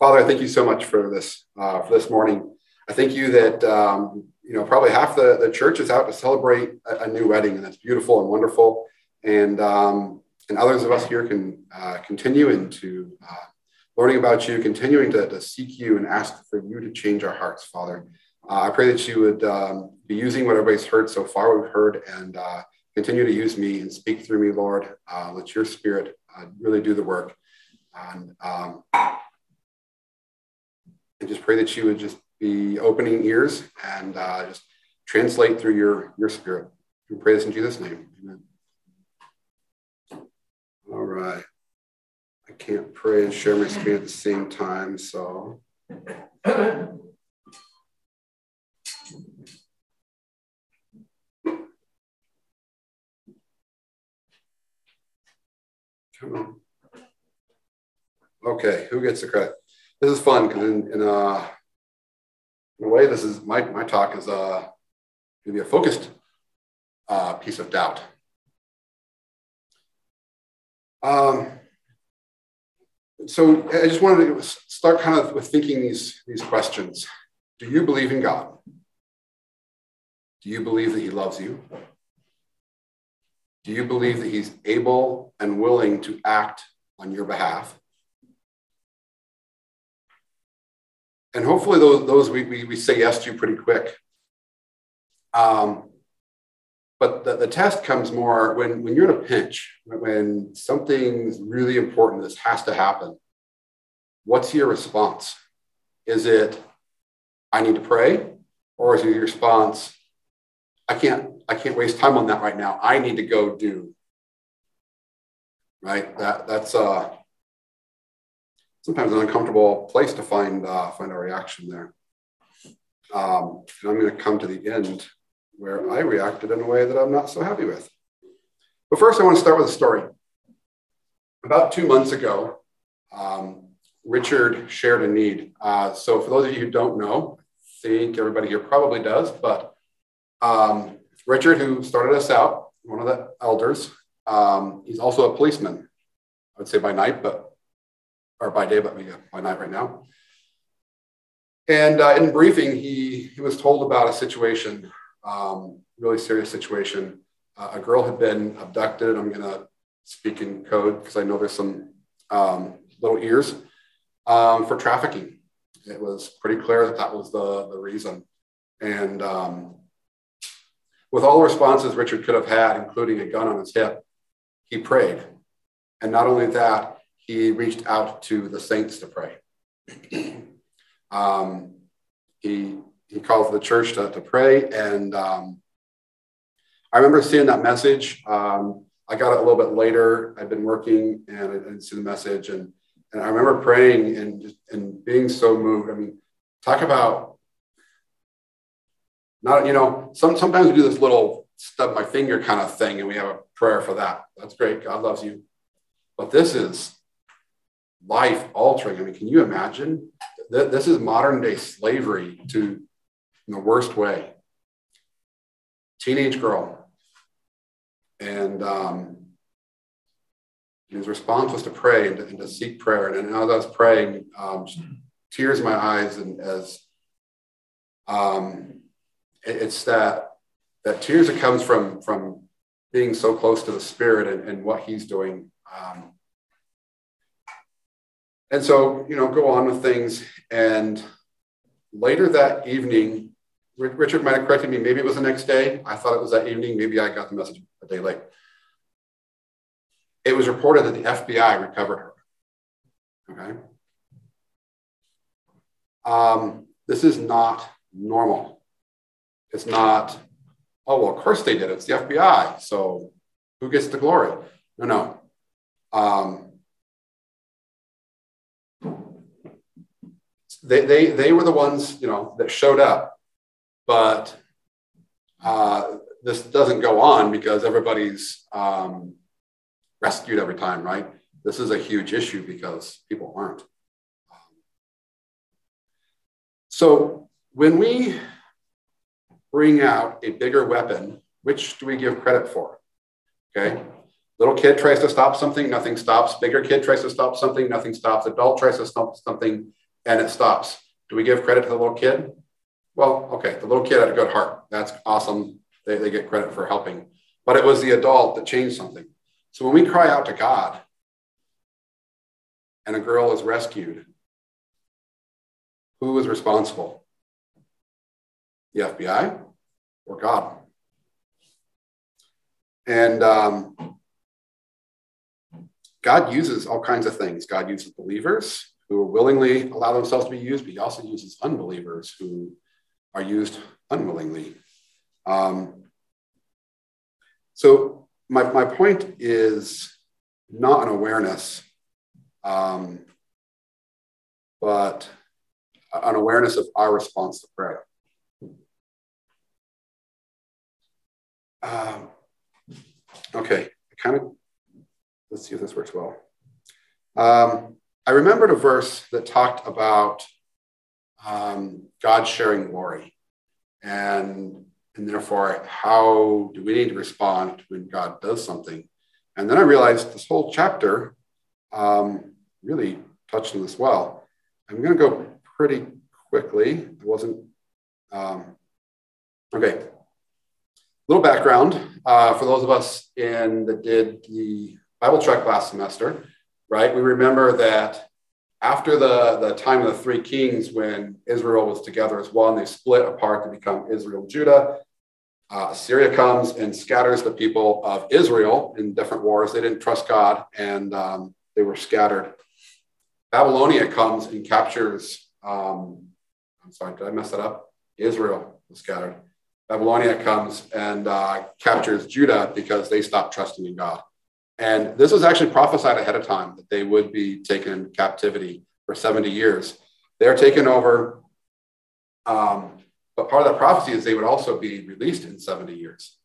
Father, I thank you so much for this uh, for this morning. I thank you that um, you know probably half the, the church is out to celebrate a, a new wedding, and that's beautiful and wonderful. And um, and others of us here can uh, continue into uh, learning about you, continuing to, to, seek you and ask for you to change our hearts, Father. Uh, I pray that you would um, be using what everybody's heard so far, we've heard, and uh, continue to use me and speak through me, Lord. Uh, let your spirit really do the work. And, and just pray that you would just be opening ears and uh, just translate through your, your spirit. We pray this in Jesus' name. Amen. All right. I can't pray and share my screen at the same time, so. Come on. Okay, who gets the credit? This is fun because in, in, uh, in, a way, this is my, my talk is uh, going to be a focused uh, piece of doubt. Um, so I just wanted to start kind of with thinking these, these questions. Do you believe in God? Do you believe that he loves you? Do you believe that he's able and willing to act on your behalf? And hopefully those, those we, we, we say yes to pretty quick. Um, but the, the test comes more when, when you're in a pinch, when something's really important, this has to happen. What's your response? Is it, I need to pray? Or is your response, I can't, I can't waste time on that right now. I need to go do. Right? That that's uh sometimes an uncomfortable place to find uh, find a reaction there. Um, and I'm going to come to the end where I reacted in a way that I'm not so happy with. But first, I want to start with a story. About two months ago, um, Richard shared a need. Uh, so, for those of you who don't know, I think everybody here probably does, but um, Richard, who started us out, one of the elders, um, he's also a policeman. I would say by night, but or by day, but maybe by night right now. And uh, in briefing, he he was told about a situation um, really serious situation. Uh, a girl had been abducted. I'm going to speak in code because I know there's some um, little ears um, for trafficking. It was pretty clear that that was the, the reason. And um, with all the responses Richard could have had, including a gun on his hip, he prayed. And not only that, he reached out to the saints to pray. um, he he calls the church to, to pray. And um, I remember seeing that message. Um, I got it a little bit later. I'd been working and I didn't see the message. And, and I remember praying and, and being so moved. I mean, talk about not, you know, some, sometimes we do this little stub my finger kind of thing and we have a prayer for that. That's great. God loves you. But this is life altering. I mean, can you imagine? This is modern day slavery to in the worst way. Teenage girl. And um, his response was to pray and to, and to seek prayer. And, and as I was praying, um, tears in my eyes, and as um, it, it's that that tears that comes from from being so close to the Spirit and, and what He's doing. Um, and so, you know, go on with things. And later that evening, Richard might have corrected me. Maybe it was the next day. I thought it was that evening. Maybe I got the message a day late. It was reported that the FBI recovered her. Okay. Um, this is not normal. It's not, oh, well, of course they did. It's the FBI. So who gets the glory? No, no. Um, they, they, they were the ones, you know, that showed up but uh, this doesn't go on because everybody's um, rescued every time, right? This is a huge issue because people aren't. So when we bring out a bigger weapon, which do we give credit for? Okay. Little kid tries to stop something, nothing stops. Bigger kid tries to stop something, nothing stops. Adult tries to stop something, and it stops. Do we give credit to the little kid? Well, okay, the little kid had a good heart. That's awesome. They, they get credit for helping. But it was the adult that changed something. So when we cry out to God and a girl is rescued, who is responsible? The FBI or God? And um, God uses all kinds of things. God uses believers who willingly allow themselves to be used, but he also uses unbelievers who are used unwillingly. Um, so my, my point is not an awareness, um, but an awareness of our response to prayer. Um, okay, kind of, let's see if this works well. Um, I remembered a verse that talked about um, God sharing glory. And, and therefore, how do we need to respond when God does something? And then I realized this whole chapter um, really touched on this well. I'm going to go pretty quickly. It wasn't, um, okay. Little background uh, for those of us in that did the Bible Trek last semester, right? We remember that after the, the time of the three kings, when Israel was together as one, they split apart to become Israel and Judah. Uh, Assyria comes and scatters the people of Israel in different wars. They didn't trust God and um, they were scattered. Babylonia comes and captures, um, I'm sorry, did I mess that up? Israel was scattered. Babylonia comes and uh, captures Judah because they stopped trusting in God. And this was actually prophesied ahead of time that they would be taken in captivity for 70 years. They're taken over. Um, but part of the prophecy is they would also be released in 70 years.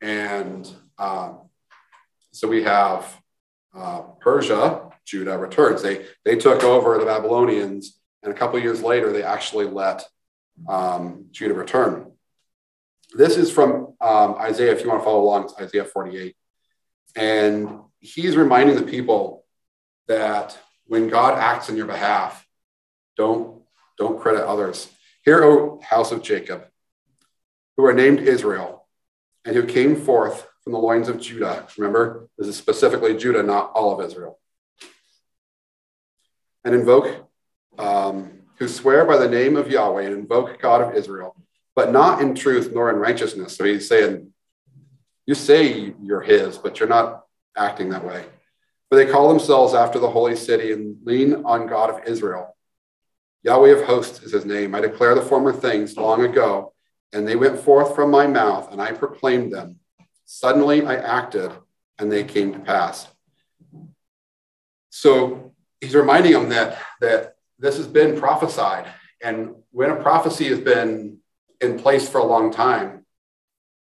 And um, so we have uh, Persia, Judah returns. They, they took over the Babylonians, and a couple years later, they actually let um, Judah return. This is from um, Isaiah, if you want to follow along, it's Isaiah 48. And he's reminding the people that when God acts on your behalf, don't, don't credit others. Hear, O house of Jacob, who are named Israel, and who came forth from the loins of Judah. Remember, this is specifically Judah, not all of Israel. And invoke, um, who swear by the name of Yahweh and invoke God of Israel, but not in truth nor in righteousness. So he's saying, you say you're his, but you're not acting that way. For they call themselves after the holy city and lean on God of Israel. Yahweh of hosts is his name. I declare the former things long ago, and they went forth from my mouth, and I proclaimed them. Suddenly I acted, and they came to pass. So he's reminding them that, that this has been prophesied. And when a prophecy has been in place for a long time,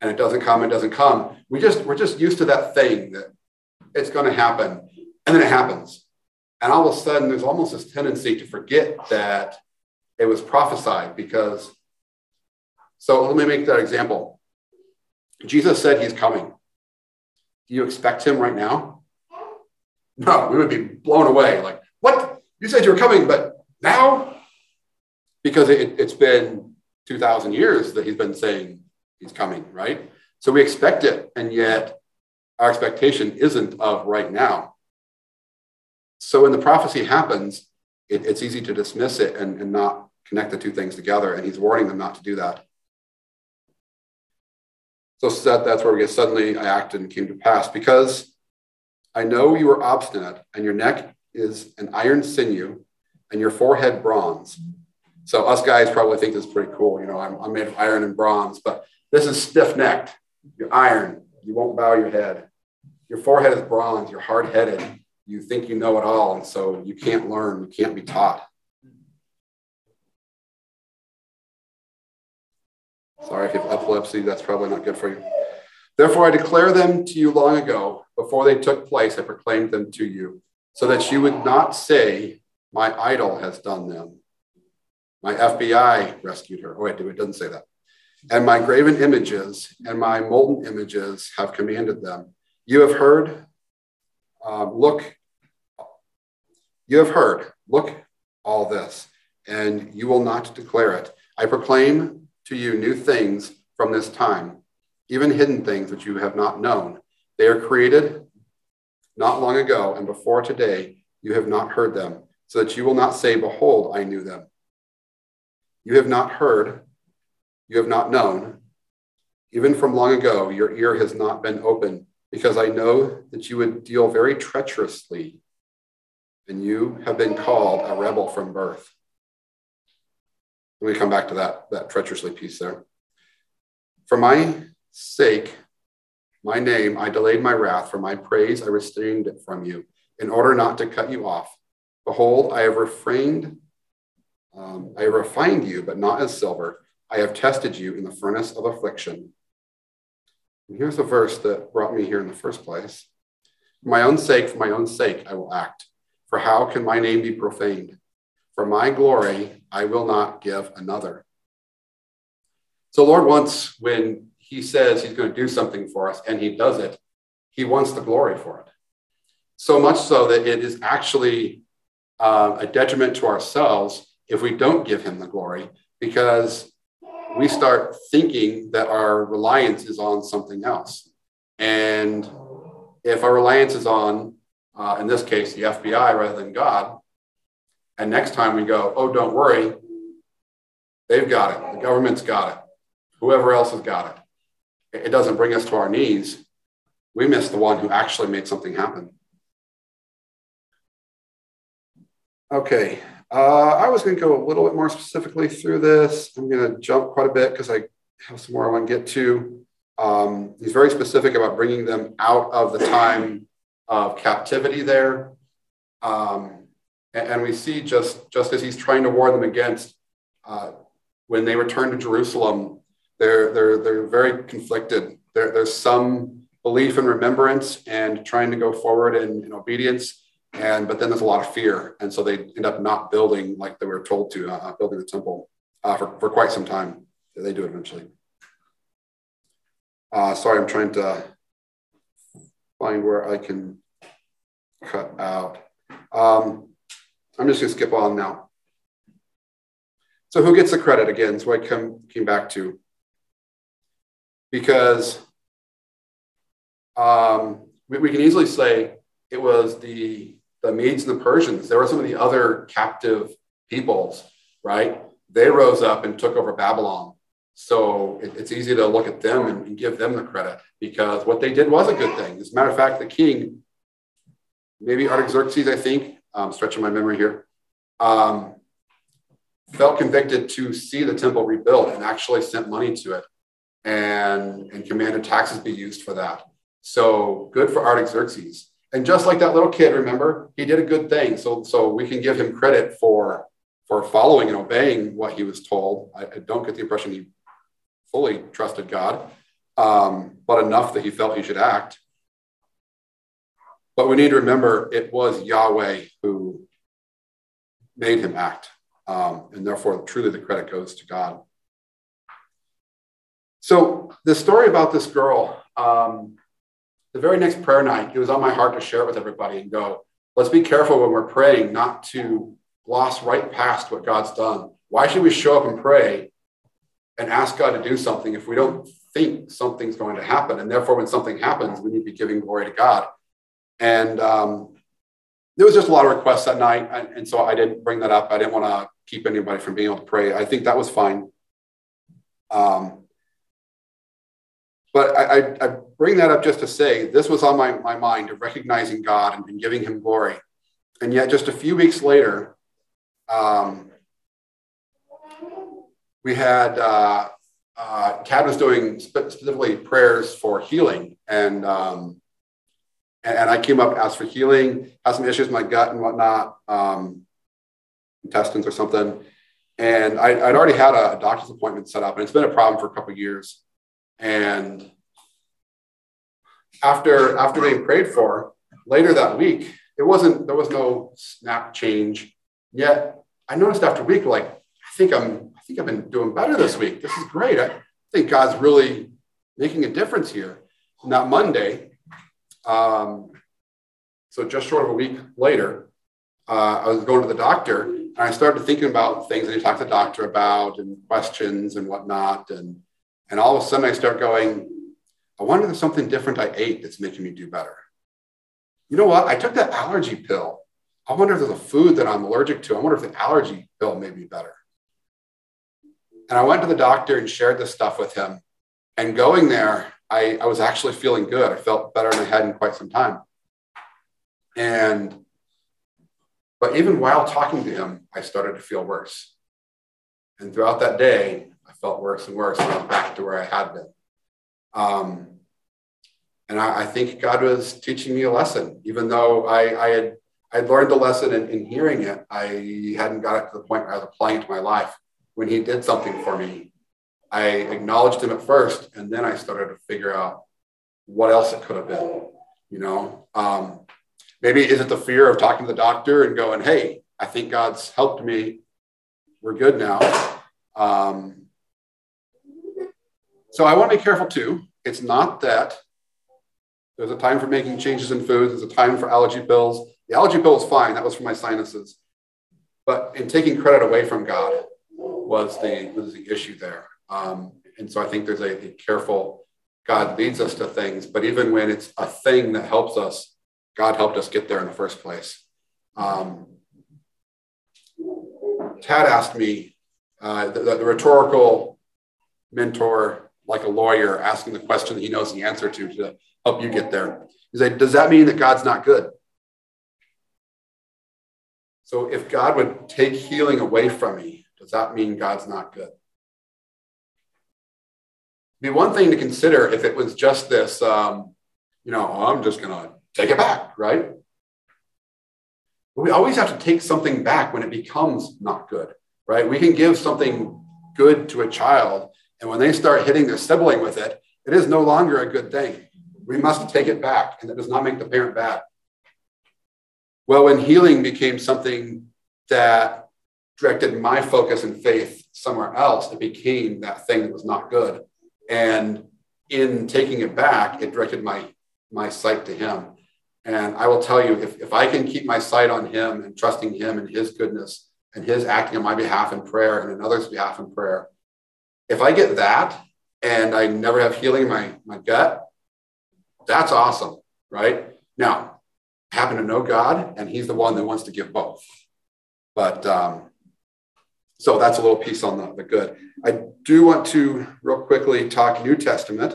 and it doesn't come, it doesn't come. We just we're just used to that thing that it's going to happen, and then it happens, and all of a sudden there's almost this tendency to forget that it was prophesied because. So let me make that example. Jesus said he's coming. Do you expect him right now? No, we would be blown away. Like, what? You said you were coming, but now? Because it, it's been 2,000 years that he's been saying he's coming, right? So we expect it, and yet our expectation isn't of right now. So when the prophecy happens, it, it's easy to dismiss it and, and not connect the two things together. And he's warning them not to do that. So that, that's where we get suddenly I acted and came to pass because I know you are obstinate and your neck is an iron sinew and your forehead bronze. So us guys probably think this is pretty cool. You know, I'm, I'm made of iron and bronze, but this is stiff necked. You're iron. You won't bow your head. Your forehead is bronze. You're hard headed. You think you know it all. And so you can't learn. You can't be taught. Sorry if you have epilepsy. That's probably not good for you. Therefore, I declare them to you long ago. Before they took place, I proclaimed them to you, so that you would not say, My idol has done them. My FBI rescued her. Oh, wait, it doesn't say that. And my graven images and my molten images have commanded them. You have heard, um, look, you have heard, look, all this. and you will not declare it. I proclaim to you new things from this time, even hidden things which you have not known. They are created not long ago, and before today you have not heard them, so that you will not say, Behold, I knew them. You have not heard, you have not known. Even from long ago, your ear has not been open, because I know that you would deal very treacherously, and you have been called a rebel from birth. Let me come back to that, that treacherously piece there. For my sake, my name, I delayed my wrath. For my praise, I restrained it from you, in order not to cut you off. Behold, I have refrained, um, I refined you, but not as silver. I have tested you in the furnace of affliction. And here's the verse that brought me here in the first place. For my own sake, for my own sake, I will act. For how can my name be profaned? For my glory, I will not give another. So, Lord wants, when He says He's going to do something for us and He does it, He wants the glory for it. So much so that it is actually uh, a detriment to ourselves if we don't give Him the glory, because we start thinking that our reliance is on something else. And if our reliance is on, uh, in this case, the FBI rather than God, and next time we go, oh, don't worry, they've got it. The government's got it. Whoever else has got it. It doesn't bring us to our knees. We miss the one who actually made something happen. Okay, uh, I was going to go a little bit more specifically through this. I'm going to jump quite a bit because I have some more I want to get to. Um, he's very specific about bringing them out of the time of captivity there. Um, and, and we see just, just as he's trying to warn them against uh, when they return to Jerusalem, they're, they're, they're very conflicted. There, there's some belief and remembrance and trying to go forward in, in obedience. And but then there's a lot of fear, and so they end up not building like they were told to, uh, building the temple uh, for, for quite some time. They do eventually. Uh, sorry, I'm trying to find where I can cut out. Um, I'm just going to skip on now. So who gets the credit again? So I come came back to because um, we, we, can easily say it was the the Medes and the Persians. There were some of the other captive peoples, right? They rose up and took over Babylon. So it, it's easy to look at them and, and give them the credit because what they did was a good thing. As a matter of fact, the king, maybe Artaxerxes, I think, um, stretching my memory here, um, felt convicted to see the temple rebuilt and actually sent money to it and, and commanded taxes be used for that. So good for Artaxerxes. And just like that little kid, remember, he did a good thing. So, so we can give him credit for, for following and obeying what he was told. I, I don't get the impression he fully trusted God, um, but enough that he felt he should act. But we need to remember it was Yahweh who made him act. Um, and therefore, truly, the credit goes to God. So, the story about this girl, um, the very next prayer night, it was on my heart to share it with everybody and go, let's be careful when we're praying not to gloss right past what God's done. Why should we show up and pray and ask God to do something if we don't think something's going to happen? And therefore, when something happens, we need to be giving glory to God. And um, there was just a lot of requests that night. And, so I didn't bring that up. I didn't want to keep anybody from being able to pray. I think that was fine. Um, but I, I, I, bring that up just to say this was on my, my mind of recognizing God and, and giving him glory. And yet, just a few weeks later, um, we had uh, uh, Cad was doing specifically prayers for healing. And um, and, I came up, asked for healing, had some issues with my gut and whatnot, um, intestines or something. And I, would already had a, doctor's appointment set up, and it's been a problem for a couple years. And after after being prayed for, later that week, it wasn't there was no snap change. Yet I noticed after a week, like I think I'm I think I've been doing better this week. This is great. I think God's really making a difference here. And that Monday, um, so just short of a week later, uh, I was going to the doctor, And I started thinking about things that he talked to the doctor about and questions and whatnot. And, and all of a sudden I start going, I wonder if there's something different I ate that's making me do better. You know what? I took that allergy pill. I wonder if there's a food that I'm allergic to. I wonder if the allergy pill made me better. And I went to the doctor and shared this stuff with him. And going there, I, I was actually feeling good. I felt better than I had in quite some time. And, but even while talking to him, I started to feel worse. And throughout that day, felt worse and worse, and I was back to where I had been. Um, and I, I, think God was teaching me a lesson, even though I, I had I learned the lesson in, in hearing it. I hadn't got it to the point where I was applying it to my life. When He did something for me, I acknowledged Him at first, and then I started to figure out what else it could have been. You know, um, maybe is it the fear of talking to the doctor and going, "Hey, I think God's helped me. We're good now." Um, so I want to be careful too. It's not that there's a time for making changes in foods. There's a time for allergy pills. The allergy pill was fine. That was for my sinuses. But in taking credit away from God was the was the issue there. Um, and so I think there's a, a, careful God leads us to things, but even when it's a thing that helps us, God helped us get there in the first place. Um, Tad asked me uh, the, the, rhetorical mentor, like a lawyer, asking the question that he knows the answer to to help you get there. He's like, does that mean that God's not good? So if God would take healing away from me, does that mean God's not good? It'd be one thing to consider if it was just this, um, you know, oh, I'm just going to take it back, right? But we always have to take something back when it becomes not good, right? We can give something good to a child, and when they start hitting their sibling with it, it is no longer a good thing. We must take it back, and that does not make the parent bad. Well, when healing became something that directed my focus and faith somewhere else, it became that thing that was not good. And in taking it back, it directed my my sight to him. And I will tell you, if, if I can keep my sight on him and trusting him and his goodness and his acting on my behalf in prayer and in others' behalf in prayer, if I get that and I never have healing in my, my gut, that's awesome, right? Now, I happen to know God, and He's the one that wants to give both. But um, so that's a little piece on the, the good. I do want to real quickly talk New Testament.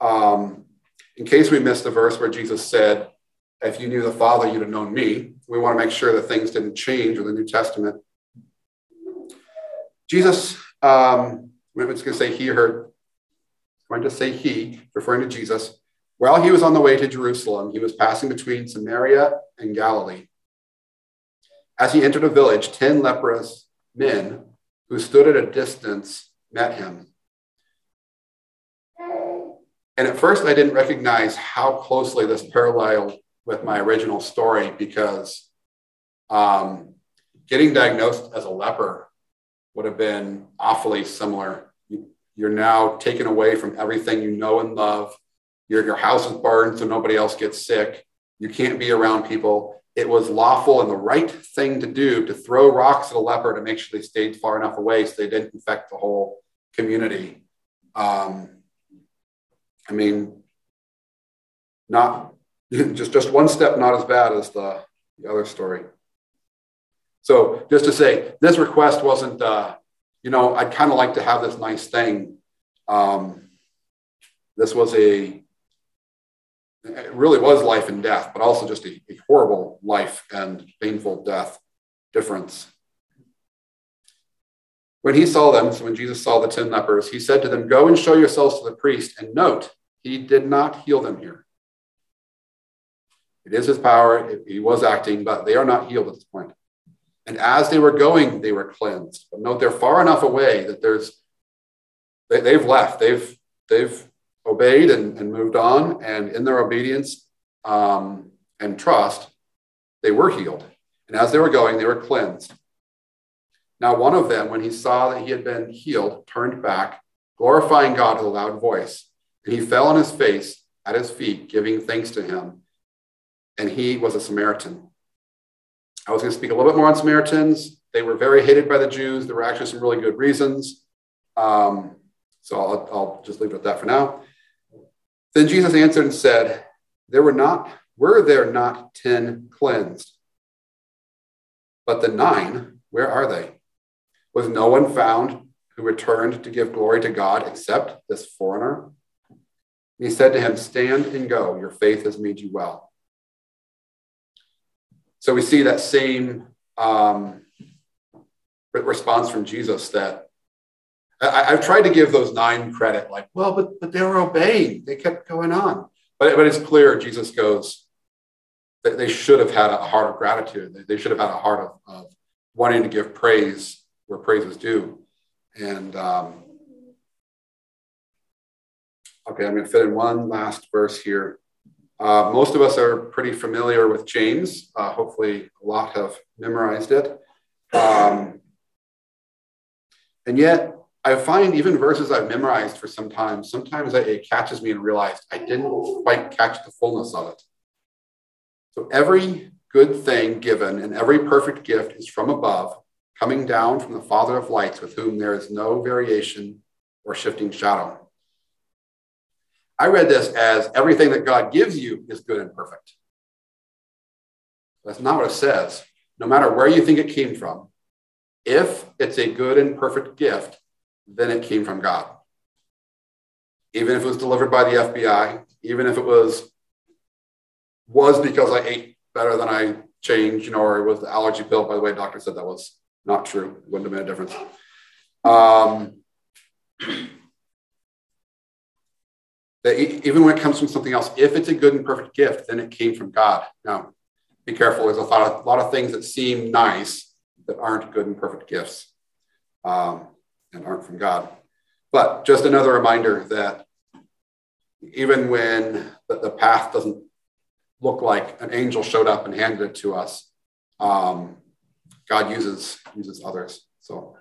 Um, in case we missed the verse where Jesus said, If you knew the Father, you'd have known me. We want to make sure that things didn't change with the New Testament. Jesus, um, I was going to say he heard, going to say he, referring to Jesus, while he was on the way to Jerusalem, he was passing between Samaria and Galilee. As he entered a village, 10 leprous men who stood at a distance met him. And at first, I didn't recognize how closely this paralleled with my original story because um, getting diagnosed as a leper would have been awfully similar. You're now taken away from everything you know and love your, your house is burned so nobody else gets sick. You can't be around people. It was lawful and the right thing to do to throw rocks at a leper to make sure they stayed far enough away so they didn't infect the whole community. Um, I mean, not just just one step not as bad as the, the other story. So just to say, this request wasn't, uh, you know, I'd kind of like to have this nice thing. Um, this was a it really was life and death, but also just a, a horrible life and painful death difference. When he saw them, so when Jesus saw the 10 lepers, he said to them, Go and show yourselves to the priest. And note, he did not heal them here. It is his power. He was acting, but they are not healed at this point. And as they were going, they were cleansed. But note, they're far enough away that there's, they, they've left. They've, they've obeyed and, and moved on, and in their obedience um, and trust, they were healed. And as they were going, they were cleansed. Now, one of them, when he saw that he had been healed, turned back, glorifying God with a loud voice. And he fell on his face at his feet, giving thanks to him. And he was a Samaritan. I was going to speak a little bit more on Samaritans they were very hated by the Jews. There were actually some really good reasons. Um, so I'll, I'll just leave it at that for now. Then Jesus answered and said, There were not, were there not ten cleansed? But the nine, where are they? Was no one found who returned to give glory to God except this foreigner? he said to him, Stand and go, your faith has made you well. So we see that same um, response from Jesus that I, have tried to give those nine credit, like, well, but, but they were obeying. They kept going on. But, but it's clear Jesus goes, that they should have had a heart of gratitude. They should have had a heart of, of wanting to give praise where praise was due. And um, okay, I'm going to fit in one last verse here. Uh, most of us are pretty familiar with James. Uh, hopefully, a lot have memorized it. Um, and yet, I find even verses I've memorized for some time, sometimes it catches me and realize I didn't quite catch the fullness of it. So every good thing given and every perfect gift is from above, coming down from the Father of lights, with whom there is no variation or shifting shadow. I read this as everything that God gives you is good and perfect. That's not what it says. No matter where you think it came from, if it's a good and perfect gift, then it came from God. Even if it was delivered by the FBI, even if it was was because I ate better than I changed, you know, or it was the allergy pill. By the way, doctor said that was not true. It wouldn't have made a difference. Um, that even when it comes from something else, if it's a good and perfect gift, then it came from God. Now, be careful. There's a lot of, a lot of things that seem nice that aren't good and perfect gifts um, and aren't from God. But just another reminder that even when the, the path doesn't look like an angel showed up and handed it to us, um, God uses uses others. So